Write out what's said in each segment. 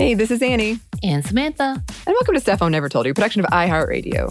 Hey, this is Annie. And Samantha. And welcome to Stuff Mom Never Told You, production of iHeartRadio.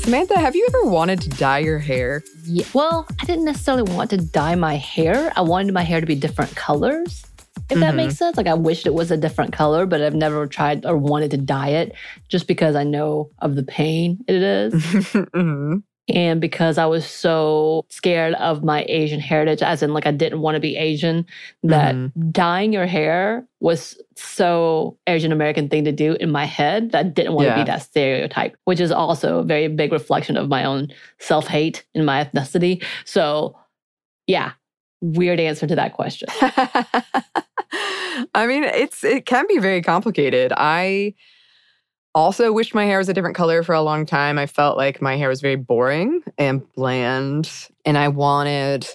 Samantha, have you ever wanted to dye your hair? Yeah, well, I didn't necessarily want to dye my hair. I wanted my hair to be different colors, if mm-hmm. that makes sense. Like I wished it was a different color, but I've never tried or wanted to dye it just because I know of the pain it is. mm-hmm. And because I was so scared of my Asian heritage, as in, like, I didn't want to be Asian, that mm-hmm. dyeing your hair was so Asian American thing to do in my head that I didn't want yeah. to be that stereotype, which is also a very big reflection of my own self hate in my ethnicity. So, yeah, weird answer to that question. I mean, it's it can be very complicated. I also wished my hair was a different color for a long time. I felt like my hair was very boring and bland. And I wanted,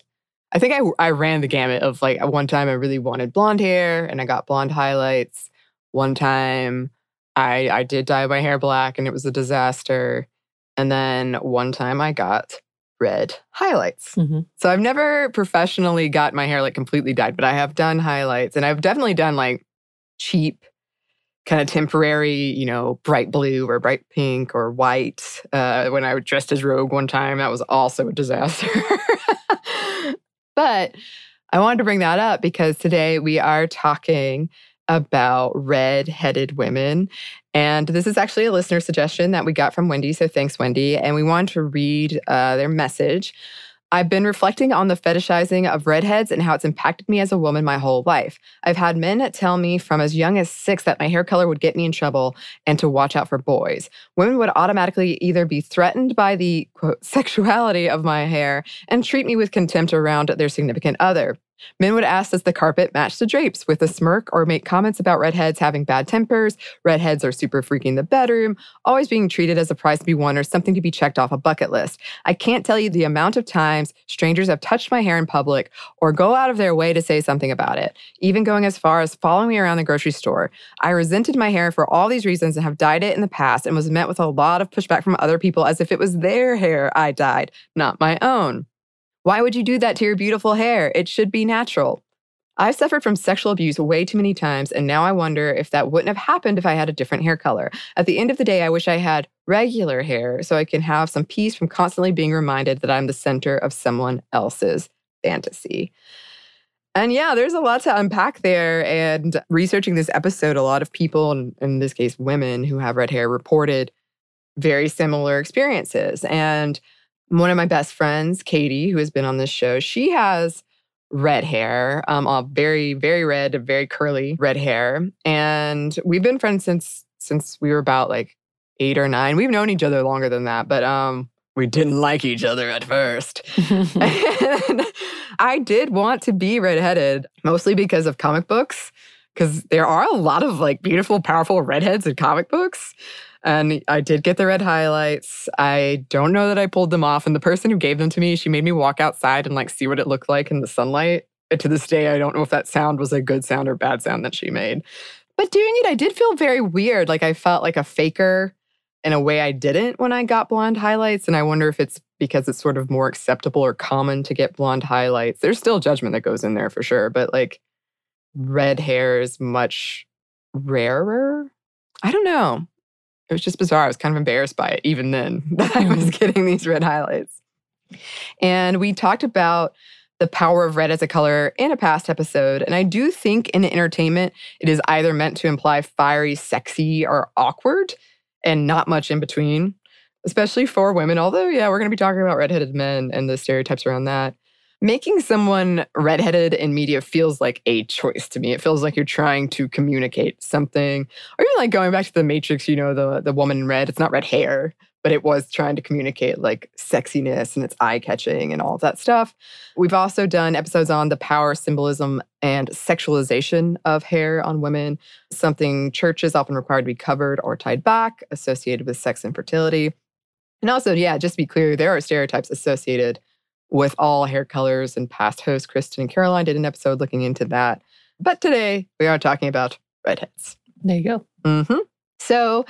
I think I, I ran the gamut of like, at one time I really wanted blonde hair and I got blonde highlights. One time I, I did dye my hair black and it was a disaster. And then one time I got red highlights. Mm-hmm. So I've never professionally got my hair like completely dyed, but I have done highlights and I've definitely done like cheap kind of temporary, you know, bright blue or bright pink or white. Uh, when I was dressed as Rogue one time, that was also a disaster. but I wanted to bring that up because today we are talking about red headed women. And this is actually a listener suggestion that we got from Wendy. So thanks, Wendy. And we wanted to read uh, their message. I've been reflecting on the fetishizing of redheads and how it's impacted me as a woman my whole life. I've had men tell me from as young as six that my hair color would get me in trouble and to watch out for boys. Women would automatically either be threatened by the quote, sexuality of my hair and treat me with contempt around their significant other. Men would ask does the carpet match the drapes with a smirk or make comments about redheads having bad tempers, redheads are super freaking the bedroom, always being treated as a prize to be won or something to be checked off a bucket list. I can't tell you the amount of times strangers have touched my hair in public or go out of their way to say something about it, even going as far as following me around the grocery store. I resented my hair for all these reasons and have dyed it in the past and was met with a lot of pushback from other people as if it was their hair I dyed, not my own. Why would you do that to your beautiful hair? It should be natural. I've suffered from sexual abuse way too many times, and now I wonder if that wouldn't have happened if I had a different hair color. At the end of the day, I wish I had regular hair so I can have some peace from constantly being reminded that I'm the center of someone else's fantasy. And yeah, there's a lot to unpack there. And researching this episode, a lot of people, in this case, women who have red hair, reported very similar experiences. And one of my best friends, Katie, who has been on this show, she has red hair, um, all very, very red, very curly red hair. And we've been friends since since we were about like eight or nine. We've known each other longer than that, but um, we didn't like each other at first. and I did want to be redheaded, mostly because of comic books, because there are a lot of like beautiful, powerful redheads in comic books. And I did get the red highlights. I don't know that I pulled them off. And the person who gave them to me, she made me walk outside and like see what it looked like in the sunlight. And to this day, I don't know if that sound was a good sound or bad sound that she made. But doing it, I did feel very weird. Like I felt like a faker in a way I didn't when I got blonde highlights. And I wonder if it's because it's sort of more acceptable or common to get blonde highlights. There's still judgment that goes in there for sure, but like red hair is much rarer. I don't know it was just bizarre. I was kind of embarrassed by it even then that I was mm-hmm. getting these red highlights. And we talked about the power of red as a color in a past episode. And I do think in entertainment, it is either meant to imply fiery, sexy, or awkward, and not much in between, especially for women. Although, yeah, we're going to be talking about redheaded men and the stereotypes around that making someone redheaded in media feels like a choice to me. It feels like you're trying to communicate something. Or even like going back to the Matrix, you know, the the woman in red, it's not red hair, but it was trying to communicate like sexiness and it's eye-catching and all of that stuff. We've also done episodes on the power, symbolism, and sexualization of hair on women, something churches often require to be covered or tied back, associated with sex and fertility. And also, yeah, just to be clear, there are stereotypes associated with all hair colors. And past host Kristen and Caroline did an episode looking into that. But today we are talking about redheads. There you go. Mm-hmm. So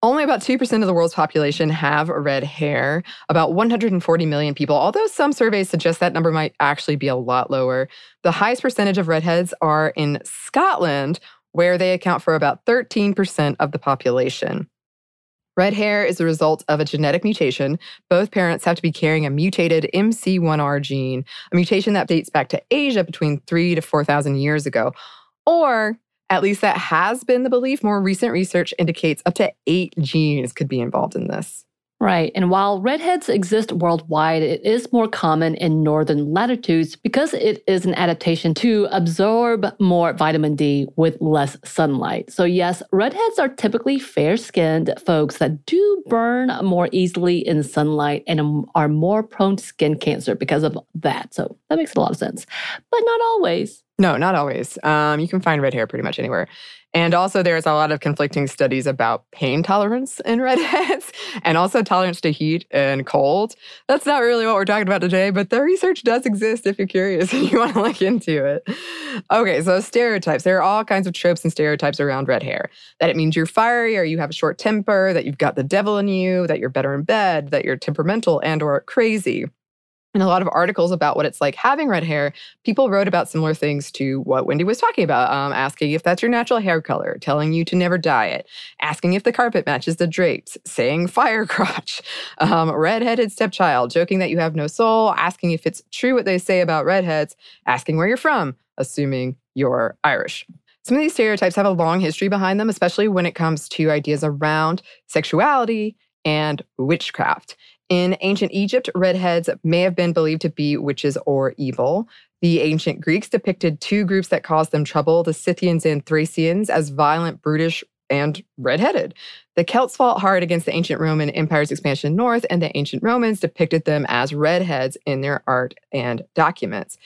Only about 2% of the world's population have red hair, about 140 million people, although some surveys suggest that number might actually be a lot lower. The highest percentage of redheads are in Scotland, where they account for about 13% of the population. Red hair is the result of a genetic mutation. Both parents have to be carrying a mutated MC1R gene, a mutation that dates back to Asia between 3 to 4,000 years ago. Or at least that has been the belief. More recent research indicates up to eight genes could be involved in this. Right. And while redheads exist worldwide, it is more common in northern latitudes because it is an adaptation to absorb more vitamin D with less sunlight. So, yes, redheads are typically fair skinned folks that do burn more easily in sunlight and are more prone to skin cancer because of that. So, that makes a lot of sense, but not always. No, not always. Um, you can find red hair pretty much anywhere. And also, there's a lot of conflicting studies about pain tolerance in redheads and also tolerance to heat and cold. That's not really what we're talking about today, but the research does exist if you're curious and you want to look into it. Okay, so stereotypes. There are all kinds of tropes and stereotypes around red hair that it means you're fiery or you have a short temper, that you've got the devil in you, that you're better in bed, that you're temperamental and or crazy in a lot of articles about what it's like having red hair, people wrote about similar things to what Wendy was talking about, um, asking if that's your natural hair color, telling you to never dye it, asking if the carpet matches the drapes, saying fire crotch, um, redheaded stepchild, joking that you have no soul, asking if it's true what they say about redheads, asking where you're from, assuming you're Irish. Some of these stereotypes have a long history behind them, especially when it comes to ideas around sexuality and witchcraft. In ancient Egypt, redheads may have been believed to be witches or evil. The ancient Greeks depicted two groups that caused them trouble the Scythians and Thracians as violent, brutish, and redheaded. The Celts fought hard against the ancient Roman Empire's expansion north, and the ancient Romans depicted them as redheads in their art and documents.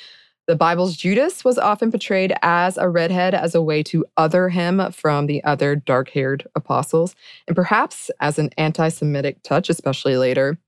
The Bible's Judas was often portrayed as a redhead as a way to other him from the other dark haired apostles, and perhaps as an anti Semitic touch, especially later.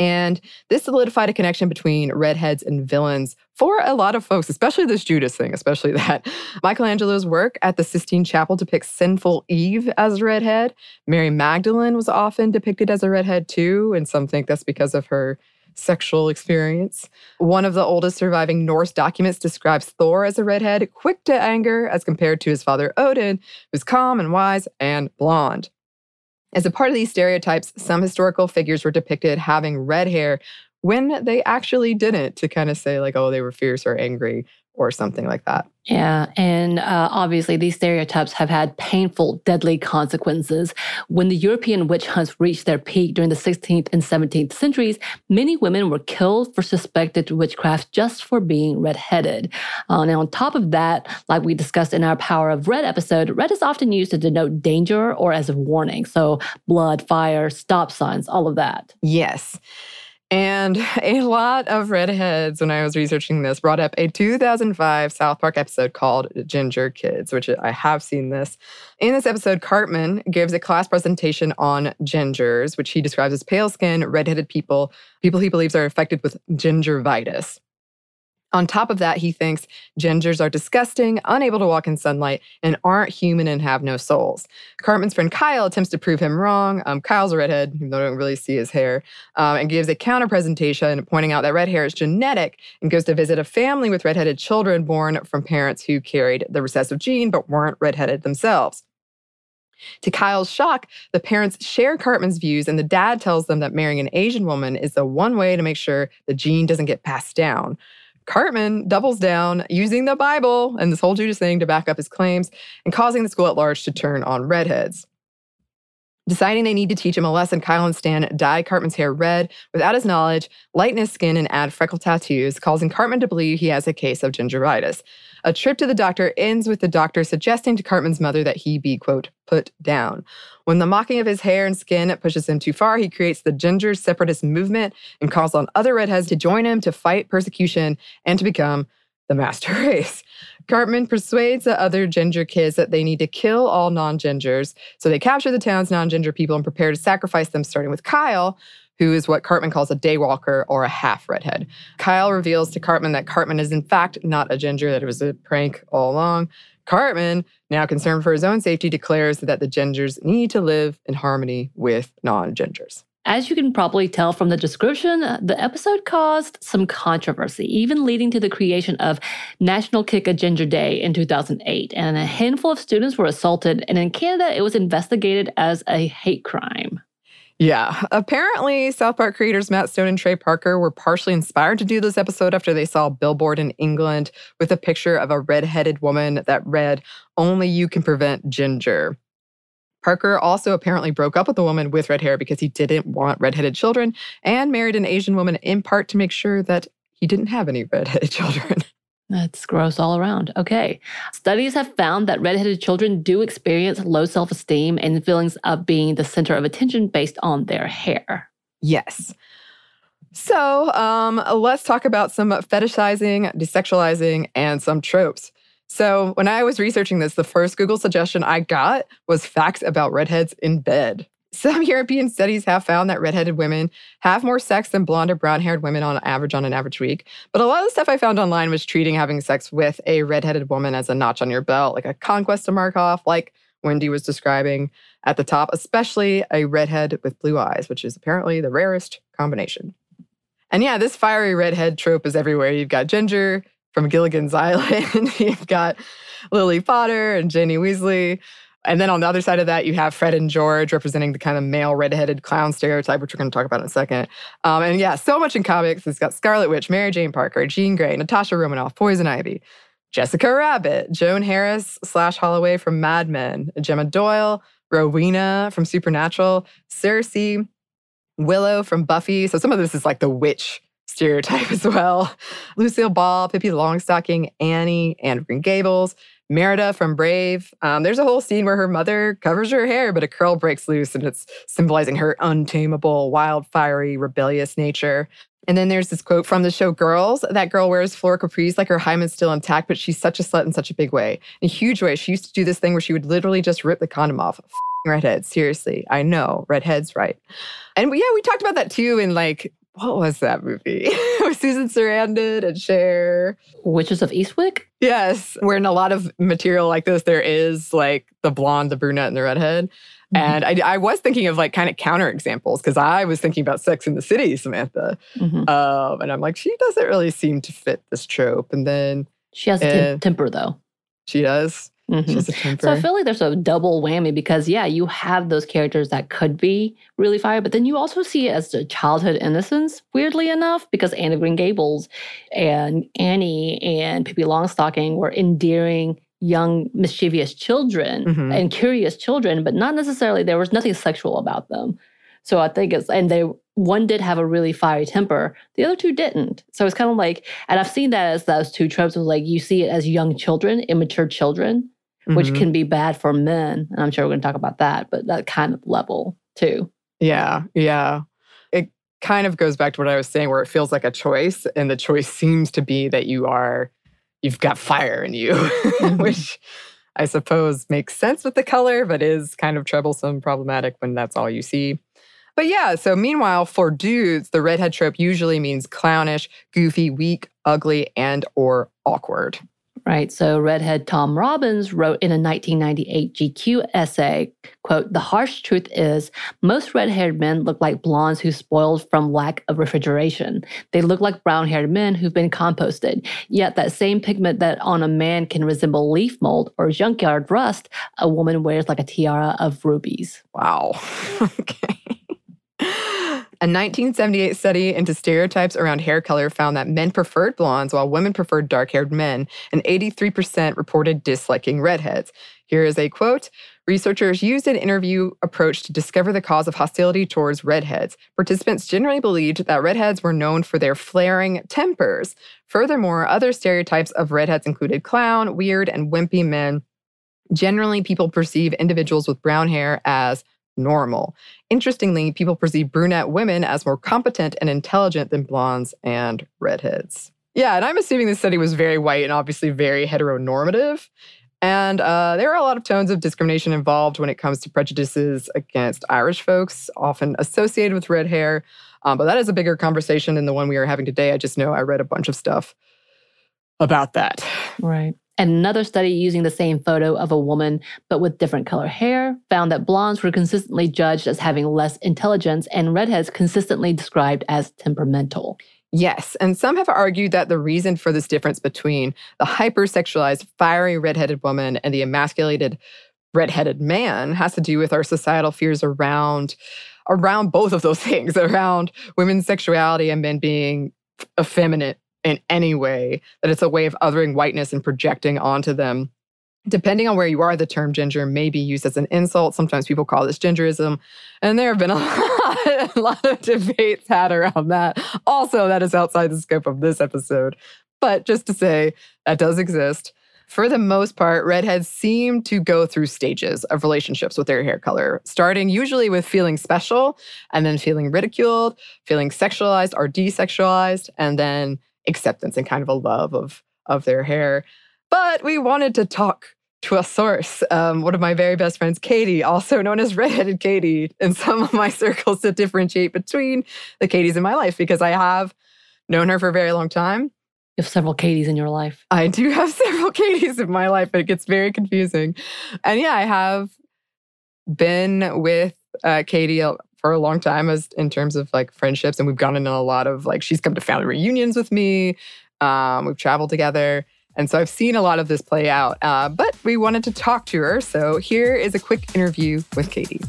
And this solidified a connection between redheads and villains for a lot of folks, especially this Judas thing, especially that. Michelangelo's work at the Sistine Chapel depicts sinful Eve as a redhead. Mary Magdalene was often depicted as a redhead too, and some think that's because of her sexual experience. One of the oldest surviving Norse documents describes Thor as a redhead, quick to anger as compared to his father Odin, who's calm and wise and blonde. As a part of these stereotypes, some historical figures were depicted having red hair when they actually didn't, to kind of say, like, oh, they were fierce or angry or something like that. Yeah. And uh, obviously, these stereotypes have had painful, deadly consequences. When the European witch hunts reached their peak during the 16th and 17th centuries, many women were killed for suspected witchcraft just for being redheaded. Uh, now, on top of that, like we discussed in our Power of Red episode, red is often used to denote danger or as a warning. So, blood, fire, stop signs, all of that. Yes. And a lot of redheads, when I was researching this, brought up a 2005 South Park episode called Ginger Kids, which I have seen this. In this episode, Cartman gives a class presentation on gingers, which he describes as pale skinned, redheaded people, people he believes are affected with gingervitis. On top of that, he thinks gingers are disgusting, unable to walk in sunlight, and aren't human and have no souls. Cartman's friend Kyle attempts to prove him wrong. Um, Kyle's a redhead, even though I don't really see his hair, um, and gives a counter presentation pointing out that red hair is genetic and goes to visit a family with redheaded children born from parents who carried the recessive gene but weren't redheaded themselves. To Kyle's shock, the parents share Cartman's views, and the dad tells them that marrying an Asian woman is the one way to make sure the gene doesn't get passed down. Cartman doubles down using the Bible and this whole Judas thing to back up his claims and causing the school at large to turn on redheads. Deciding they need to teach him a lesson, Kyle and Stan dye Cartman's hair red without his knowledge, lighten his skin, and add freckle tattoos, causing Cartman to believe he has a case of gingervitis. A trip to the doctor ends with the doctor suggesting to Cartman's mother that he be, quote, put down. When the mocking of his hair and skin pushes him too far, he creates the ginger separatist movement and calls on other redheads to join him to fight persecution and to become the master race. Cartman persuades the other ginger kids that they need to kill all non gingers. So they capture the town's non ginger people and prepare to sacrifice them, starting with Kyle, who is what Cartman calls a daywalker or a half redhead. Kyle reveals to Cartman that Cartman is, in fact, not a ginger, that it was a prank all along. Cartman, now concerned for his own safety, declares that the gingers need to live in harmony with non gingers. As you can probably tell from the description, the episode caused some controversy, even leading to the creation of National Kick a Ginger Day in 2008. And a handful of students were assaulted, and in Canada, it was investigated as a hate crime. Yeah. Apparently, South Park creators Matt Stone and Trey Parker were partially inspired to do this episode after they saw a billboard in England with a picture of a redheaded woman that read, Only you can prevent ginger. Parker also apparently broke up with a woman with red hair because he didn't want redheaded children and married an Asian woman in part to make sure that he didn't have any redheaded children. That's gross all around. Okay. Studies have found that redheaded children do experience low self esteem and feelings of being the center of attention based on their hair. Yes. So um, let's talk about some fetishizing, desexualizing, and some tropes. So when I was researching this, the first Google suggestion I got was facts about redheads in bed. Some European studies have found that redheaded women have more sex than blonde or brown haired women on average on an average week. But a lot of the stuff I found online was treating having sex with a redheaded woman as a notch on your belt, like a conquest to mark off, like Wendy was describing at the top, especially a redhead with blue eyes, which is apparently the rarest combination. And yeah, this fiery redhead trope is everywhere. You've got Ginger from Gilligan's Island, you've got Lily Potter and Ginny Weasley. And then on the other side of that, you have Fred and George representing the kind of male redheaded clown stereotype, which we're going to talk about in a second. Um, and yeah, so much in comics. It's got Scarlet Witch, Mary Jane Parker, Jean Grey, Natasha Romanoff, Poison Ivy, Jessica Rabbit, Joan Harris slash Holloway from Mad Men, Gemma Doyle, Rowena from Supernatural, Cersei, Willow from Buffy. So some of this is like the witch stereotype as well. Lucille Ball, Pippi Longstocking, Annie, Anne Green Gables, Merida from Brave. Um, there's a whole scene where her mother covers her hair, but a curl breaks loose and it's symbolizing her untamable, wild, fiery, rebellious nature. And then there's this quote from the show Girls. That girl wears floor capris like her hymen's still intact, but she's such a slut in such a big way. In a huge way. She used to do this thing where she would literally just rip the condom off. redheads, seriously. I know, redheads, right. And yeah, we talked about that too in like what was that movie with Susan Sarandon and Cher? Witches of Eastwick? Yes, where in a lot of material like this, there is like the blonde, the brunette, and the redhead. Mm-hmm. And I, I, was thinking of like kind of counter examples because I was thinking about Sex in the City, Samantha. Mm-hmm. Um, and I'm like, she doesn't really seem to fit this trope. And then she has a uh, temper though. She does. Mm-hmm. So I feel like there's a double whammy because yeah, you have those characters that could be really fire, but then you also see it as the childhood innocence, weirdly enough, because Anna Green Gables and Annie and Pippi Longstocking were endearing young mischievous children mm-hmm. and curious children, but not necessarily there was nothing sexual about them. So I think it's and they one did have a really fiery temper, the other two didn't. So it's kind of like, and I've seen that as those two tropes of like you see it as young children, immature children, mm-hmm. which can be bad for men. And I'm sure we're going to talk about that, but that kind of level too. Yeah. Yeah. It kind of goes back to what I was saying, where it feels like a choice. And the choice seems to be that you are, you've got fire in you, mm-hmm. which I suppose makes sense with the color, but is kind of troublesome, problematic when that's all you see. But yeah, so meanwhile, for dudes, the redhead trope usually means clownish, goofy, weak, ugly, and or awkward. Right. So redhead Tom Robbins wrote in a 1998 GQ essay, quote, "The harsh truth is most red-haired men look like blondes who spoiled from lack of refrigeration. They look like brown-haired men who've been composted. Yet that same pigment that on a man can resemble leaf mold or junkyard rust, a woman wears like a tiara of rubies." Wow. okay. A 1978 study into stereotypes around hair color found that men preferred blondes while women preferred dark haired men, and 83% reported disliking redheads. Here is a quote Researchers used an interview approach to discover the cause of hostility towards redheads. Participants generally believed that redheads were known for their flaring tempers. Furthermore, other stereotypes of redheads included clown, weird, and wimpy men. Generally, people perceive individuals with brown hair as normal. Interestingly, people perceive brunette women as more competent and intelligent than blondes and redheads. Yeah, and I'm assuming this study was very white and obviously very heteronormative. And uh, there are a lot of tones of discrimination involved when it comes to prejudices against Irish folks, often associated with red hair. Um, but that is a bigger conversation than the one we are having today. I just know I read a bunch of stuff about that. Right. And another study using the same photo of a woman but with different color hair found that blondes were consistently judged as having less intelligence and redheads consistently described as temperamental. Yes, and some have argued that the reason for this difference between the hypersexualized, fiery redheaded woman and the emasculated redheaded man has to do with our societal fears around around both of those things, around women's sexuality and men being effeminate in any way, that it's a way of othering whiteness and projecting onto them. Depending on where you are, the term ginger may be used as an insult. Sometimes people call this gingerism. And there have been a lot, a lot of debates had around that. Also, that is outside the scope of this episode. But just to say, that does exist. For the most part, redheads seem to go through stages of relationships with their hair color, starting usually with feeling special and then feeling ridiculed, feeling sexualized or desexualized, and then acceptance and kind of a love of, of their hair. But we wanted to talk to a source. Um, one of my very best friends, Katie, also known as Redheaded Katie, in some of my circles to differentiate between the Katies in my life because I have known her for a very long time. You have several Katies in your life. I do have several Katies in my life. but It gets very confusing. And yeah, I have been with uh, Katie for a long time as in terms of like friendships and we've gotten into a lot of like she's come to family reunions with me um, we've traveled together and so i've seen a lot of this play out uh, but we wanted to talk to her so here is a quick interview with katie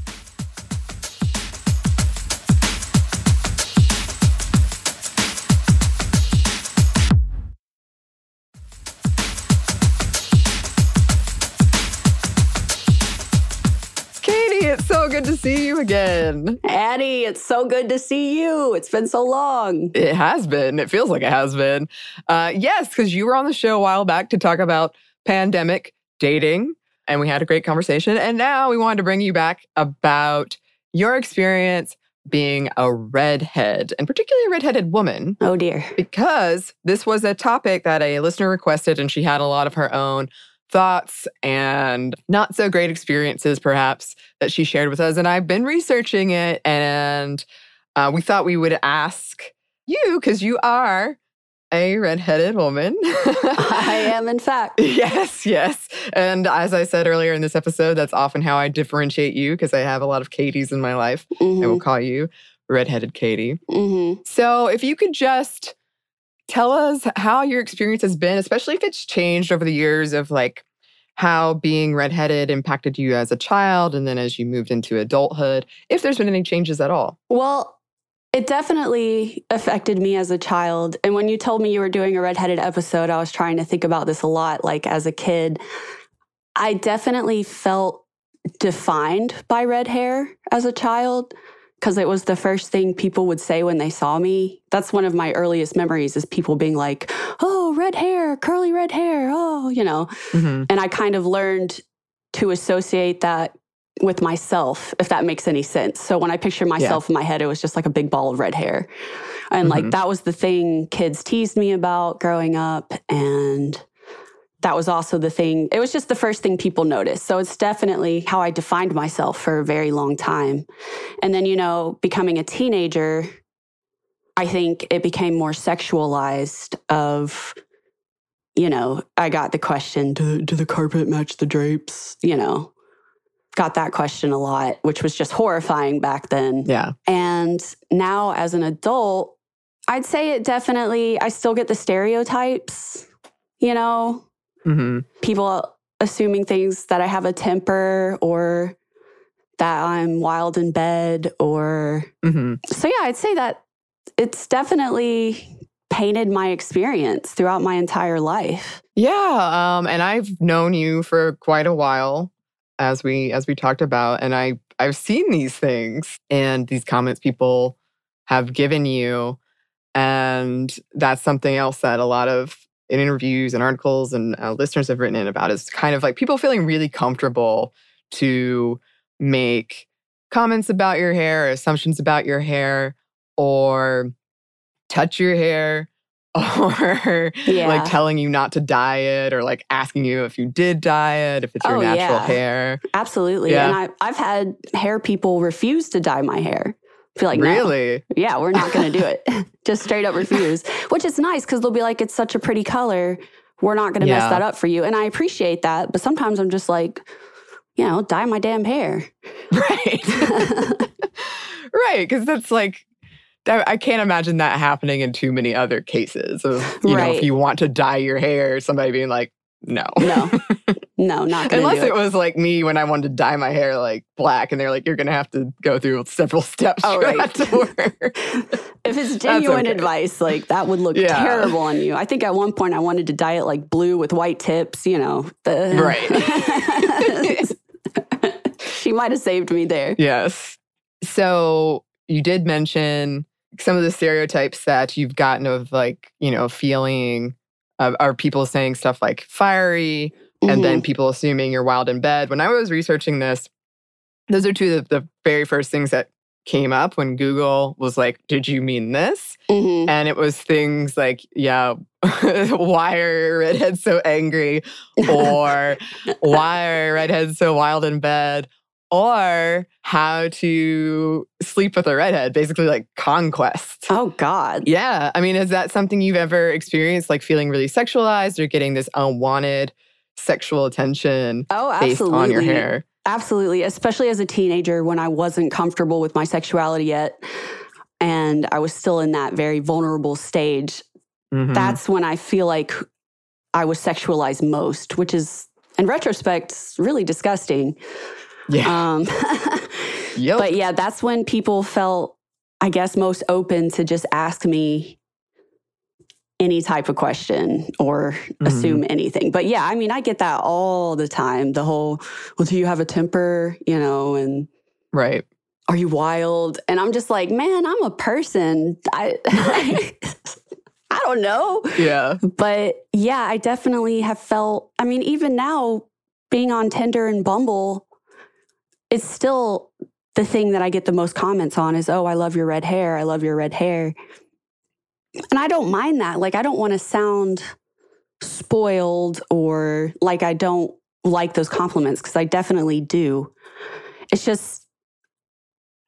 good to see you again. Addie, it's so good to see you. It's been so long. It has been. It feels like it has been. Uh, yes, because you were on the show a while back to talk about pandemic dating, and we had a great conversation. And now we wanted to bring you back about your experience being a redhead, and particularly a redheaded woman. Oh, dear. Because this was a topic that a listener requested, and she had a lot of her own thoughts and not so great experiences, perhaps, that she shared with us. And I've been researching it, and uh, we thought we would ask you because you are a redheaded woman. I am, in fact. Yes, yes. And as I said earlier in this episode, that's often how I differentiate you because I have a lot of Katies in my life. Mm-hmm. I will mm-hmm. call you redheaded Katie. Mm-hmm. So if you could just tell us how your experience has been, especially if it's changed over the years of like how being redheaded impacted you as a child and then as you moved into adulthood, if there's been any changes at all. Well, it definitely affected me as a child. And when you told me you were doing a redheaded episode, I was trying to think about this a lot. Like as a kid, I definitely felt defined by red hair as a child because it was the first thing people would say when they saw me. That's one of my earliest memories is people being like, "Oh, red hair, curly red hair." Oh, you know. Mm-hmm. And I kind of learned to associate that with myself, if that makes any sense. So when I picture myself yeah. in my head, it was just like a big ball of red hair. And mm-hmm. like that was the thing kids teased me about growing up and that was also the thing. It was just the first thing people noticed. So it's definitely how I defined myself for a very long time. And then, you know, becoming a teenager, I think it became more sexualized of, you know, I got the question, do, do the carpet match the drapes? You know, got that question a lot, which was just horrifying back then. Yeah. And now as an adult, I'd say it definitely, I still get the stereotypes, you know, Mm-hmm. People assuming things that I have a temper or that I'm wild in bed or mm-hmm. so yeah, I'd say that it's definitely painted my experience throughout my entire life. Yeah, um, and I've known you for quite a while as we as we talked about and I I've seen these things and these comments people have given you and that's something else that a lot of in interviews and articles and uh, listeners have written in about is kind of like people feeling really comfortable to make comments about your hair or assumptions about your hair or touch your hair or yeah. like telling you not to dye it or like asking you if you did dye it, if it's your oh, natural yeah. hair. Absolutely. Yeah. And I, I've had hair people refuse to dye my hair feel like really no. yeah we're not going to do it just straight up refuse which is nice because they'll be like it's such a pretty color We're not going to mess that up for you. And I appreciate that. But sometimes I'm just like, you know, dye my damn hair. Right. right. Because that's like, I can't imagine that happening in too many other cases of, you know, if you want to dye your hair, somebody being like, no. No, no, not Unless it it. was like me when I wanted to dye my hair like black, and they're like, "You're gonna have to go through several steps Oh, right. to work." If it's genuine okay. advice, like that would look Yeah. terrible on you. I think at one point I wanted to dye it like blue with white tips, you know. The, she might have saved me there. yes. So you did mention some of the stereotypes that you've gotten of like you know feeling uh, are people saying stuff like fiery, and Mm-hmm. then people assuming you're wild in bed. When I was researching this, those are two of the very first things that came up when Google was like, "Did you mean this?" Mhm. and it was things like yeah why are redheads so angry or why are redheads so wild in bed or how to sleep with a redhead basically like conquest oh God. yeah i mean is that something you've ever experienced like feeling really sexualized or getting this unwanted sexual attention Oh, based absolutely. on your hair Absolutely, especially as a teenager when I wasn't comfortable with my sexuality yet and I was still in that very vulnerable stage. Mhm. That's when I feel like I was sexualized most, which is in retrospect really disgusting. yeah Um Yep. but yeah, that's when people felt I guess most open to just ask me any type of question or Mm-hmm. assume anything. But yeah, I mean, I get that all the time. The whole, well, do you have a temper? You know, and right are you wild? And I'm just like, man, I'm a person. I, I don't know. yeah But yeah, I definitely have felt, I mean, even now being on Tinder and Bumble, it's still the thing that I get the most comments on is, oh, I love your red hair. I love your red hair. And I don't mind that. Like, I don't want to sound spoiled or like I don't like those compliments because I definitely do. It's just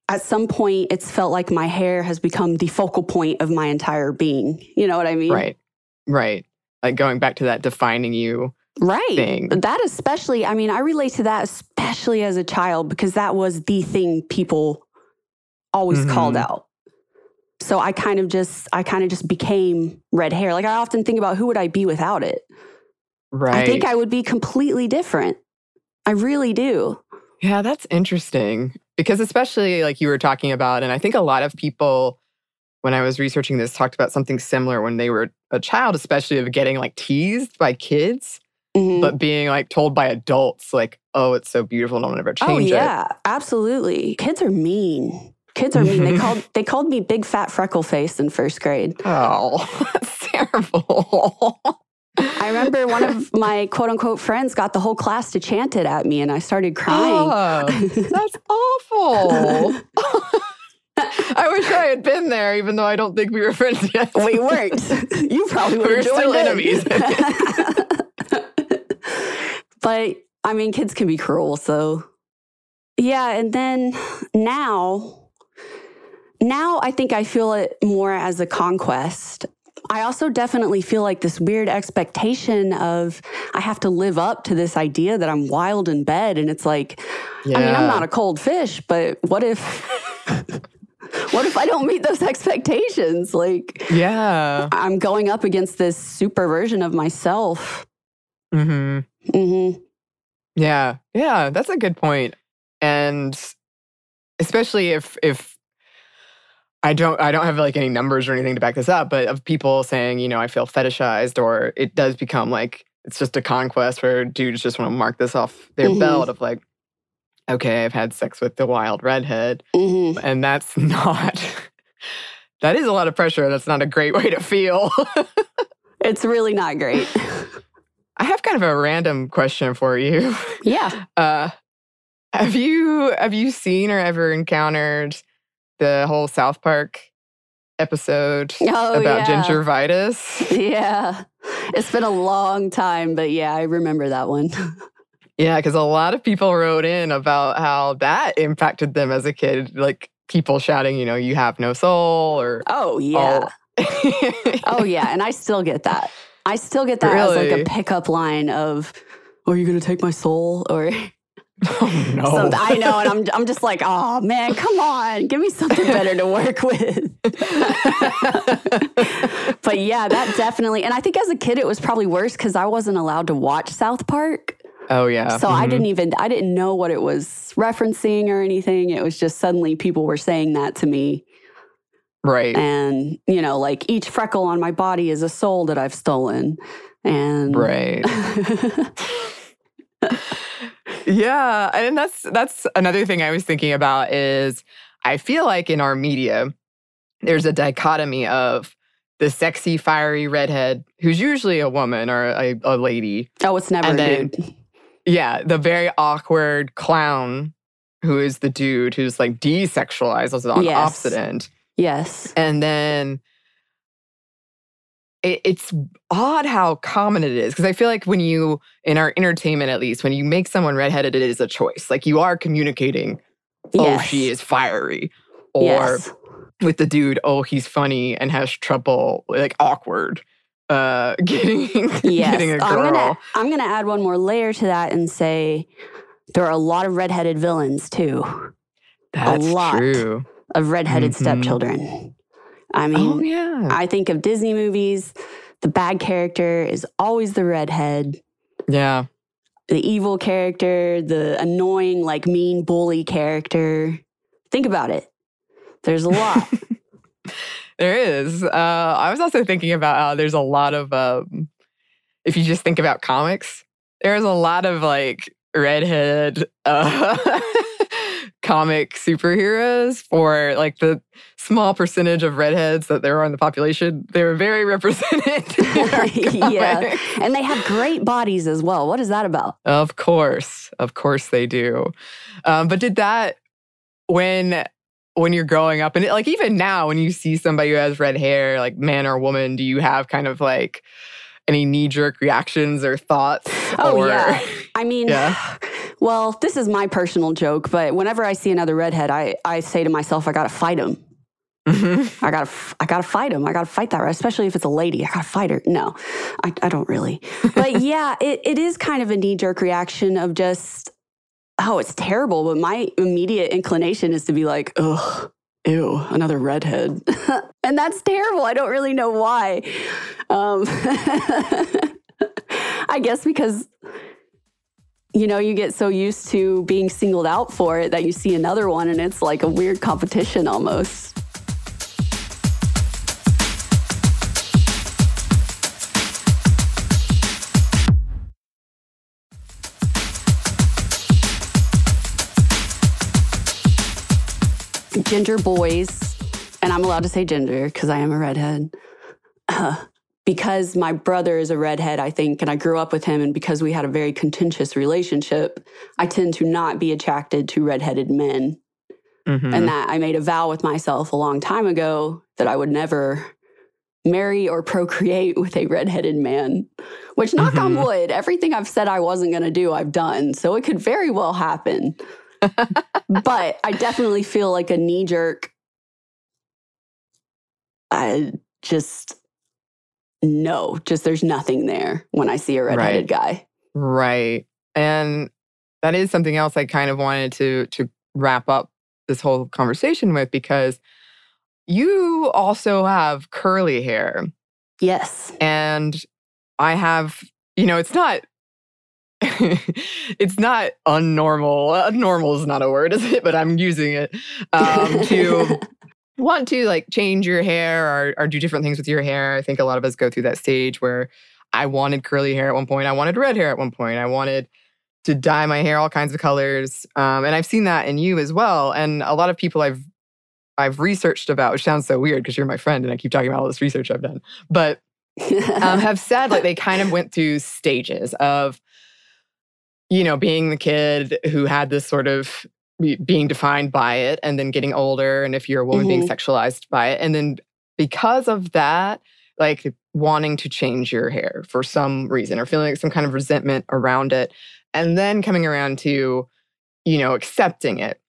at some point, it's felt like my hair has become the focal point of my entire being. You know what I mean? right right like going back to that defining you Right. thing. That especially, I mean, I relate to that especially as a child because that was the thing people always called Mhm. out. So I kind of just, I kind of just became red hair. Like I often think about who would I be without it? right I think I would be completely different. I really do. Yeah, that's interesting because, especially like you were talking about, and I think a lot of people, when I was researching this, talked about something similar when they were a child, especially of getting like teased by kids, Mhm. but being like told by adults, like, oh, it's so beautiful, don't ever change it." oh it. yeah, absolutely. Kids are mean. Kids are mean. they called they called me big fat freckle face in first grade. Oh, that's terrible. I remember one of my quote unquote friends got the whole class to chant it at me and I started crying. Oh, that's awful. I wish I had been there, even though I don't think we were friends yet. we weren't. You probably We're still joined enemies. but I mean, kids can be cruel. So, yeah. And then now, now I think I feel it more as a conquest. I also definitely feel like this weird expectation of I have to live up to this idea that I'm wild in bed. And it's like, I mean, I'm not a cold fish, but what if. What if I don't meet those expectations? Like, Yeah. I'm going up against this super version of myself. hmm hmm Yeah. Yeah. That's a good point. And especially if if I don't I don't have like any numbers or anything to back this up, but of people saying, you know, I feel fetishized or it does become like it's just a conquest where dudes just want to mark this off their Mhm. belt of like, okay, I've had sex with the wild redhead. hmm And that's not that is a lot of pressure. That's not a great way to feel. It's really not great. I have kind of a random question for you. yeah. Uh, have you have you seen or ever encountered the whole South Park episode Oh, about yeah. gingervitis? Yeah. It's been a long time, but yeah, I remember that one. Yeah, because a lot of people wrote in about how that impacted them as a kid, like people shouting, you know, "You have no soul," or Oh, yeah. oh, Oh, yeah. And I still get that. I still get that as like a pickup line of, "Are you gonna take my soul?" Or Oh no. something. I know, and I'm I'm just like, "Oh man, come on, give me something better to work with." but yeah, that definitely. And I think as a kid, it was probably worse because I wasn't allowed to watch South Park. oh yeah. So I Mhm. didn't even I didn't know what it was referencing or anything. It was just suddenly people were saying that to me. Right. And, you know, like each freckle on my body is a soul that I've stolen. And Right. Yeah, and that's that's another thing I was thinking about is I feel like in our media there's a dichotomy of the sexy fiery redhead who's usually a woman or a, a lady. oh, it's never And a then- dude. Yeah, the very awkward clown who is the dude who's like desexualized as on the Yes. opposite end. Yes. And then it's odd how common it is because I feel like when you, in our entertainment at least, when you make someone redheaded, it is a choice. Like you are communicating, oh, yes. she is fiery. Or Yes. with the dude, oh, he's funny and has trouble, like awkward, uh, getting, Yes. getting a girl. I'm gonna I'm gonna add one more layer to that and say there are a lot of redheaded villains too. That's lot. true. Of redheaded Mhm. stepchildren. I mean, Oh, yeah. I think of Disney movies, the bad character is always the redhead. yeah. the evil character, the annoying, like mean bully character. Think about it. There's a lot. There is. Uh, I was also thinking about how there's a lot of, um, if you just think about comics, there's a lot of like redhead uh, comic superheroes for like the small percentage of redheads that there are in the population. They're very represented. Yeah. and they have great bodies as well. What is that about? Of course, of course they do. Um, but did that when when you're growing up, and it, like even now, when you see somebody who has red hair, like man or woman, do you have kind of like any knee jerk reactions or thoughts? Oh, or, yeah. I mean, Yeah. well, this is my personal joke, but whenever I see another redhead, I, I say to myself, I gotta fight him. Mhm. I gotta, I gotta fight him. I gotta fight that, especially if it's a lady. I gotta fight her. No, I, I don't really. But yeah, it, it is kind of a knee jerk reaction of just, oh, it's terrible. But my immediate inclination is to be like, ugh, ew, another redhead. and that's terrible. I don't really know why. Um, I guess because, you know, you get so used to being singled out for it that you see another one and it's like a weird competition almost. Ginger boys, and I'm allowed to say ginger because I am a redhead. Uh, because my brother is a redhead, I think, and I grew up with him, and because we had a very contentious relationship, I tend to not be attracted to redheaded men. Mhm. And that I made a vow with myself a long time ago that I would never marry or procreate with a redheaded man. Which, knock on Mhm. wood, everything I've said I wasn't going to do, I've done. So it could very well happen. But I definitely feel like a knee jerk. I just, no, just there's nothing there when I see a redheaded guy. Right. And that is something else I kind of wanted to to wrap up this whole conversation with because you also have curly hair Yes. and I have, you know, it's not it's not unnormal. Unnormal is not a word, is it? But I'm using it um, to want to like change your hair or, or do different things with your hair. I think a lot of us go through that stage where I wanted curly hair at one point. I wanted red hair at one point. I wanted to dye my hair all kinds of colors. Um, and I've seen that in you as well. And a lot of people I've I've researched about, which sounds so weird because you're my friend and I keep talking about all this research I've done, but um, have said like they kind of went through stages of, you know, being the kid who had this sort of being defined by it and then getting older. And if you're a woman, being sexualized by it. And then because of that, like wanting to change your hair for some reason or feeling like some kind of resentment around it. And then coming around to, you know, accepting it.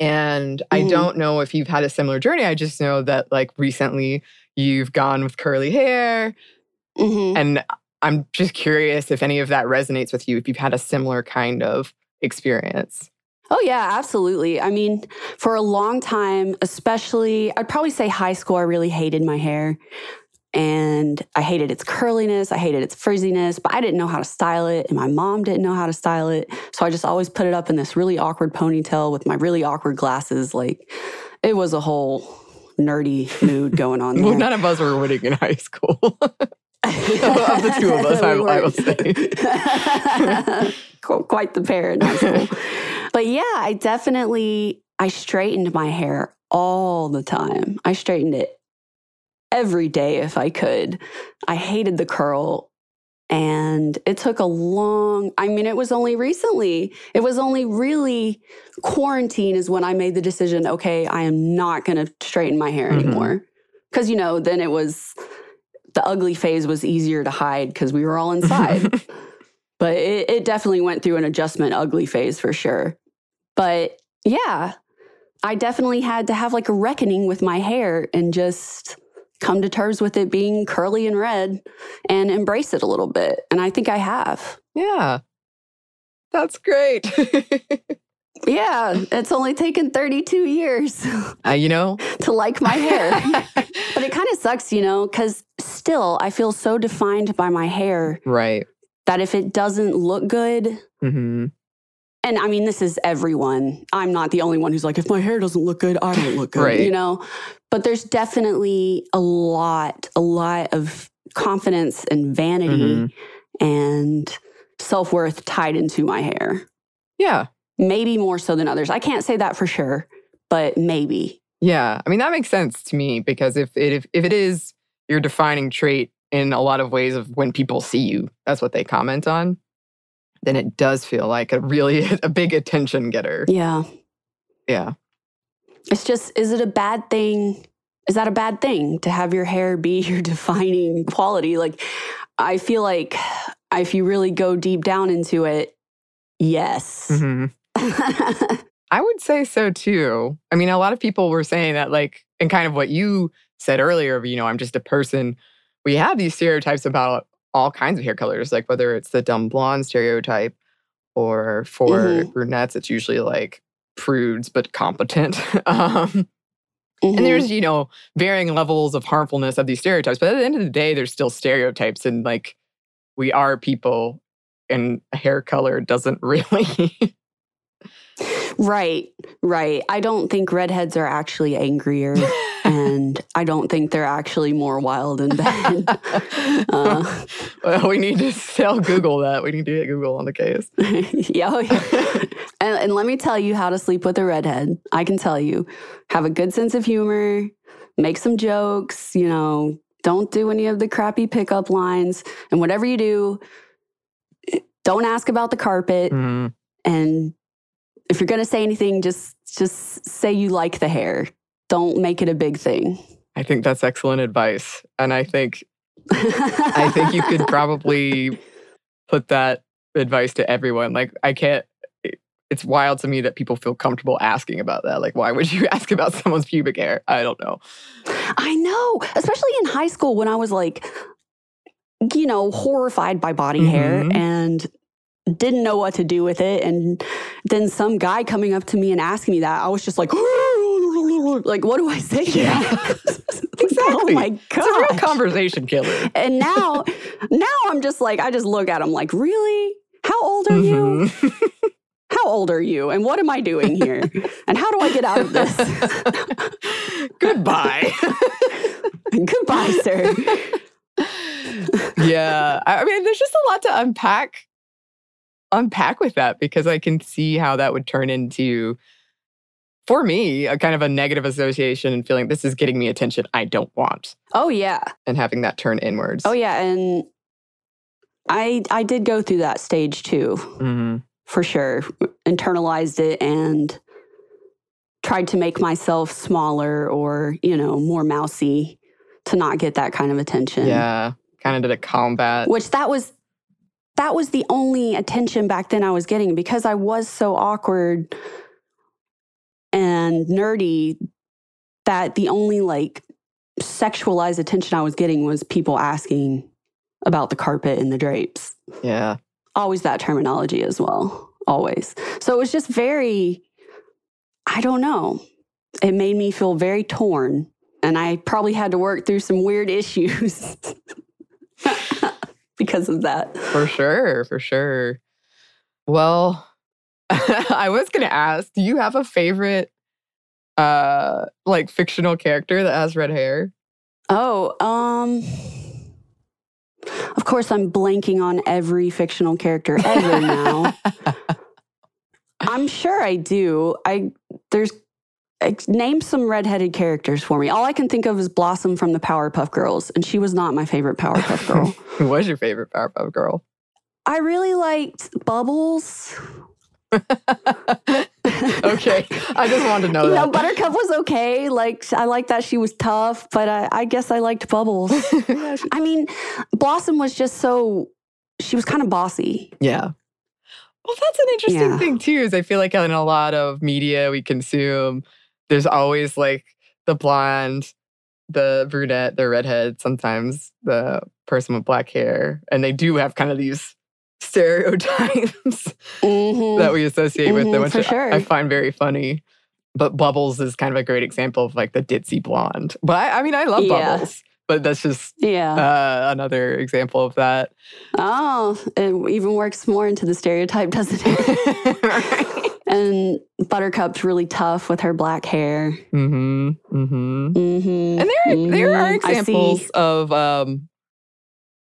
And I Mhm. don't know if you've had a similar journey. I just know that like recently you've gone with curly hair Mhm. And I'm just curious if any of that resonates with you, if you've had a similar kind of experience. Oh, yeah, absolutely. I mean, for a long time, especially, I'd probably say high school, I really hated my hair. And I hated its curliness, I hated its frizziness, but I didn't know how to style it. And my mom didn't know how to style it. So I just always put it up in this really awkward ponytail with my really awkward glasses. Like, it was a whole nerdy mood going on Well, there. none of us were winning in high school. of the two of us, I, I will say. Quite the pair in high school. but yeah, I definitely I straightened my hair all the time. I straightened it every day if I could. I hated the curl and it took a long I mean it was only recently. It was only really quarantine is when I made the decision, okay, I am not going to straighten my hair Mhm. anymore. Cuz you know, then it was the ugly phase was easier to hide cuz we were all inside but it, it definitely went through an adjustment ugly phase for sure. But yeah, I definitely had to have like a reckoning with my hair and just come to terms with it being curly and red and embrace it a little bit. And I think I have. yeah. That's great. Yeah, it's only taken 32 years uh, you know? to like my hair. but it kind of sucks, you know, because still I feel so defined by my hair right. that if it doesn't look good, hmm and I mean, this is everyone. I'm not the only one who's like, if my hair doesn't look good, I don't look good, Right. you know? But there's definitely a lot, a lot of confidence and vanity Mhm. and self worth tied into my hair. Yeah. Maybe more so than others. I can't say that for sure, but maybe. Yeah. I mean, that makes sense to me because if it, if, if it is your defining trait in a lot of ways of when people see you, that's what they comment on, then it does feel like a really a big attention getter. Yeah. Yeah. It's just, is it a bad thing? Is that a bad thing to have your hair be your defining quality? Like, I feel like if you really go deep down into it, yes. hmm I would say so too. I mean, a lot of people were saying that, like, and kind of what you said earlier, of, you know, I'm just a person. We have these stereotypes about all kinds of hair colors, like whether it's the dumb blonde stereotype or for Mhm. brunettes, it's usually like prudes but competent. um, Mhm. and there's, you know, varying levels of harmfulness of these stereotypes. But at the end of the day, there's still stereotypes. And like, we are people, and hair color doesn't really. Right, right. I don't think redheads are actually angrier, and I don't think they're actually more wild and bad. Uh, well, we need to tell Google that. We need to get Google on the case. yeah, oh, yeah. And, and let me tell you how to sleep with a redhead. I can tell you, have a good sense of humor, make some jokes, you know, don't do any of the crappy pickup lines. And whatever you do, don't ask about the carpet. Mhm. And if you're going to say anything, just just say you like the hair. Don't make it a big thing. I think that's excellent advice. And I think I think you could probably put that advice to everyone. Like I can't it's wild to me that people feel comfortable asking about that. Like why would you ask about someone's pubic hair? I don't know. I know, especially in high school when I was like, you know, horrified by body hair Mhm. and didn't know what to do with it. And then some guy coming up to me and asking me that, I was just like, like, what do I say? Yeah. that? Exactly. oh my god. It's a real conversation killer. and now, now I'm just like, I just look at him like, really? How old are you? Mhm. How old are you? And what am I doing here? And how do I get out of this? Goodbye. Goodbye, sir. yeah. I mean, there's just a lot to unpack unpack with that because I can see how that would turn into for me a kind of a negative association and feeling this is getting me attention I don't want Oh yeah. and having that turn inwards. Oh yeah, and I I did go through that stage too, Mhm. for sure. Internalized it and tried to make myself smaller or, you know, more mousy to not get that kind of attention. Yeah. Kind of did a combat. Which that was that was the only attention back then I was getting because I was so awkward and nerdy that the only like sexualized attention I was getting was people asking about the carpet and the drapes. Yeah. Always that terminology as well. Always. So it was just very, I don't know. It made me feel very torn. And I probably had to work through some weird issues because of that. For sure. For sure. Well, I was going to ask do you have a favorite, uh, like fictional character that has red hair? Oh, um, of course, I'm blanking on every fictional character ever now. I'm sure I do. I there's name some redheaded characters for me. All I can think of is Blossom from the Powerpuff Girls, and she was not my favorite Powerpuff Girl. Who was your favorite Powerpuff Girl? I really liked Bubbles. okay, I just wanted to know You that. know, Buttercup was okay. Like I liked that she was tough, but I, I guess I liked Bubbles. I mean, Blossom was just so she was kind of bossy. Yeah. Well, that's an interesting Yeah. thing too. Is I feel like in a lot of media we consume, there's always like the blonde, the brunette, the redhead, sometimes the person with black hair, and they do have kind of these stereotypes Mhm. that we associate with them, Mhm, which for I- sure. I find very funny. But Bubbles is kind of a great example of like the ditzy blonde. But I, I mean, I love Yeah. Bubbles, but that's just yeah. uh, another example of that. oh, it even works more into the stereotype, doesn't it? right? And Buttercup's really tough with her black hair. Mm-hmm. Mm-hmm. Mm-hmm. And there, there are Mhm. I see. examples of um,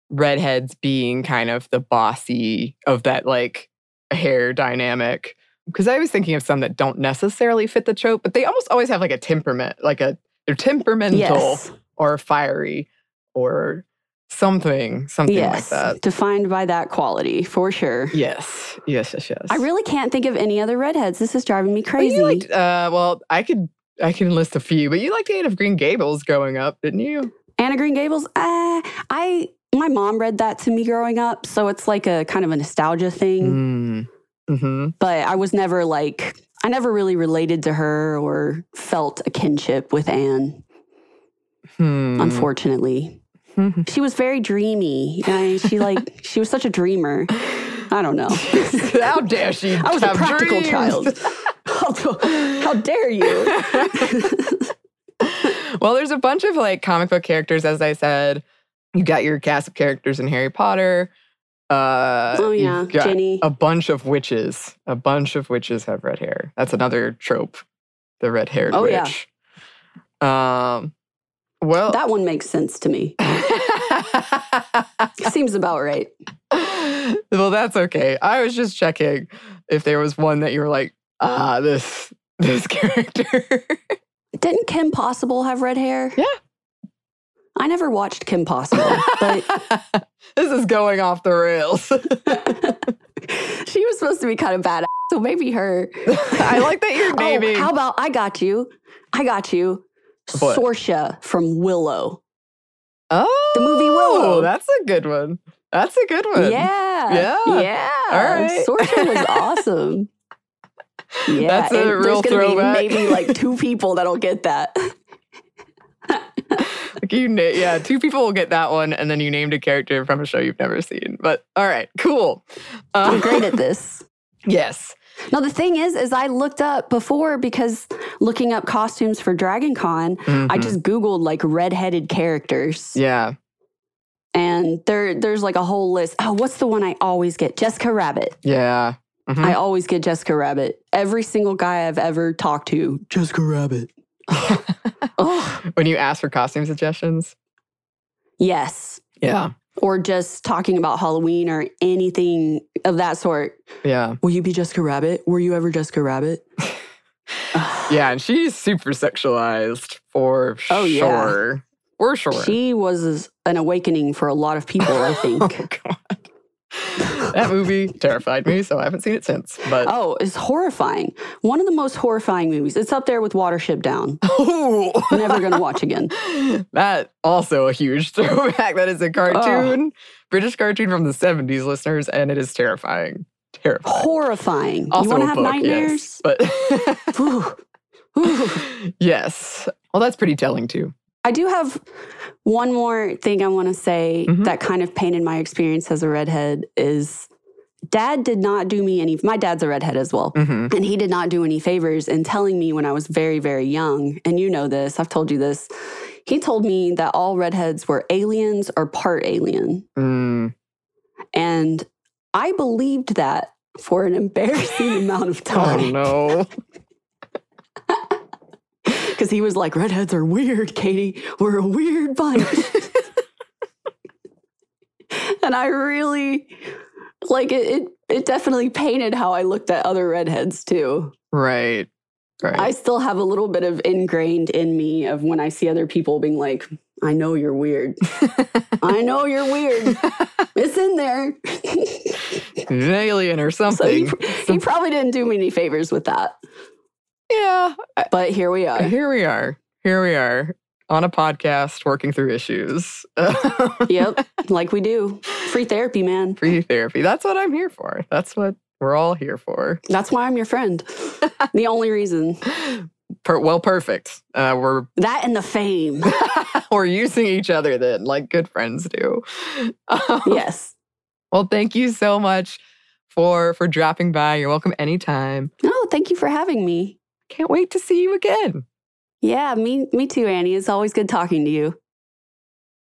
redheads being kind of the bossy of that like hair dynamic. Because I was thinking of some that don't necessarily fit the trope, but they almost always have like a temperament, like a they're temperamental Yes. or fiery or something, something yes. like that. Defined by that quality, for sure. Yes, yes, yes, yes. I really can't think of any other redheads. This is driving me crazy. you liked, uh, well, I could I can list a few, but you liked Anne of Green Gables growing up, didn't you? Anna Green Gables. Uh, I my mom read that to me growing up, so it's like a kind of a nostalgia thing. Mm. Mm-hmm. But I was never like I never really related to her or felt a kinship with Anne. Hmm. Unfortunately, she was very dreamy. and she like she was such a dreamer. I don't know. How dare she? I was a practical dreams? child. How, dare you? well, there's a bunch of like comic book characters, as I said. You got your cast of characters in Harry Potter. Uh, Oh, yeah, Ginny. A bunch of witches. A bunch of witches have red hair. That's another trope. The red-haired Oh, yeah. witch. Um. Well. That one makes sense to me. Seems about right. well, that's okay. I was just checking if there was one that you were like, ah, this this character. Didn't Kim Possible have red hair? Yeah. I never watched Kim Possible, but this is going off the rails. she was supposed to be kind of badass, so maybe her. I like that you're naming. Oh, how about I got you? I got you. What? Sorsha from Willow. oh, the movie Willow. That's a good one. That's a good one. Yeah. Yeah. Yeah. All right. Sorsha was awesome. Yeah. That's a real there's gonna throwback. Be maybe like two people that'll get that. Like you na- yeah, two people will get that one, and then you named a character from a show you've never seen. But all right, cool. I'm Um, great at this. Yes. No, the thing is, is I looked up before because looking up costumes for Dragon Con, I Mhm. just Googled like redheaded characters. Yeah. And there there's like a whole list. Oh, what's the one I always get? Jessica Rabbit. Yeah. Mhm. I always get Jessica Rabbit. Every single guy I've ever talked to, Jessica Rabbit. oh, when you ask for costume suggestions. yes. Yeah. Or just talking about Halloween or anything of that sort. Yeah. Will you be Jessica Rabbit? Were you ever Jessica Rabbit? Yeah. And she's super sexualized for Oh, yeah. sure. For sure. She was an awakening for a lot of people, I think. oh, God. That movie terrified me, so I haven't seen it since. But Oh, it's horrifying. One of the most horrifying movies. It's up there with Watership Down. oh, Never gonna watch again. that also a huge throwback. That is a cartoon, British cartoon from the 70s, listeners, and it is terrifying. Terrifying. Horrifying. Also you want to have book, nightmares? yes, but Whew. Whew. yes. Well, that's pretty telling too. I do have one more thing I want to say Mhm. that kind of painted my experience as a redhead is dad did not do me any my dad's a redhead as well. hmm And he did not do any favors in telling me when I was very, very young, and you know this, I've told you this. He told me that all redheads were aliens or part alien. Mm. And I believed that for an embarrassing amount of time Oh time. no. Because he was like, redheads are weird, Katie. We're a weird bunch. and I really, like, it, it, it definitely painted how I looked at other redheads too. right. Right. I still have a little bit of ingrained in me of when I see other people being like, I know you're weird. I know you're weird. It's in there. An alien or so something. he, he probably didn't do me any favors with that. Yeah. But here we are. Here we are. Here we are on a podcast working through issues. yep. Like we do. Free therapy, man. Free therapy. That's what I'm here for. That's what we're all here for. That's why I'm your friend. the only reason. Per- well, perfect. Uh, we're That and the fame. we're using each other then, like good friends do. Um, yes. Well, thank you so much for for dropping by. You're welcome anytime. No, thank you for having me. Can't wait to see you again. Yeah, me me too, Annie. It's always good talking to you.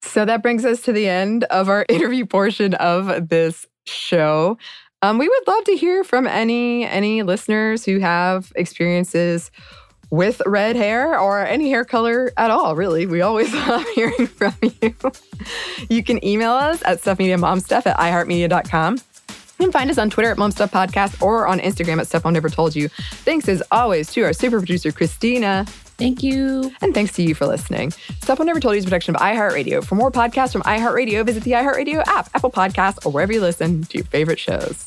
So that brings us to the end of our interview portion of this show. Um, we would love to hear from any any listeners who have experiences with red hair or any hair color at all. Really, we always love hearing from you. You can email us at stuffmediamomstuff at iheartmedia.com. You can find us on Twitter at Momstuff Podcast or on Instagram at Stuff I Never Told You. Thanks as always to our super producer, Christina. Thank you. And thanks to you for listening. Stuff I Never Told You is a production of iHeartRadio. For more podcasts from iHeartRadio, visit the iHeartRadio app, Apple Podcasts, or wherever you listen to your favorite shows.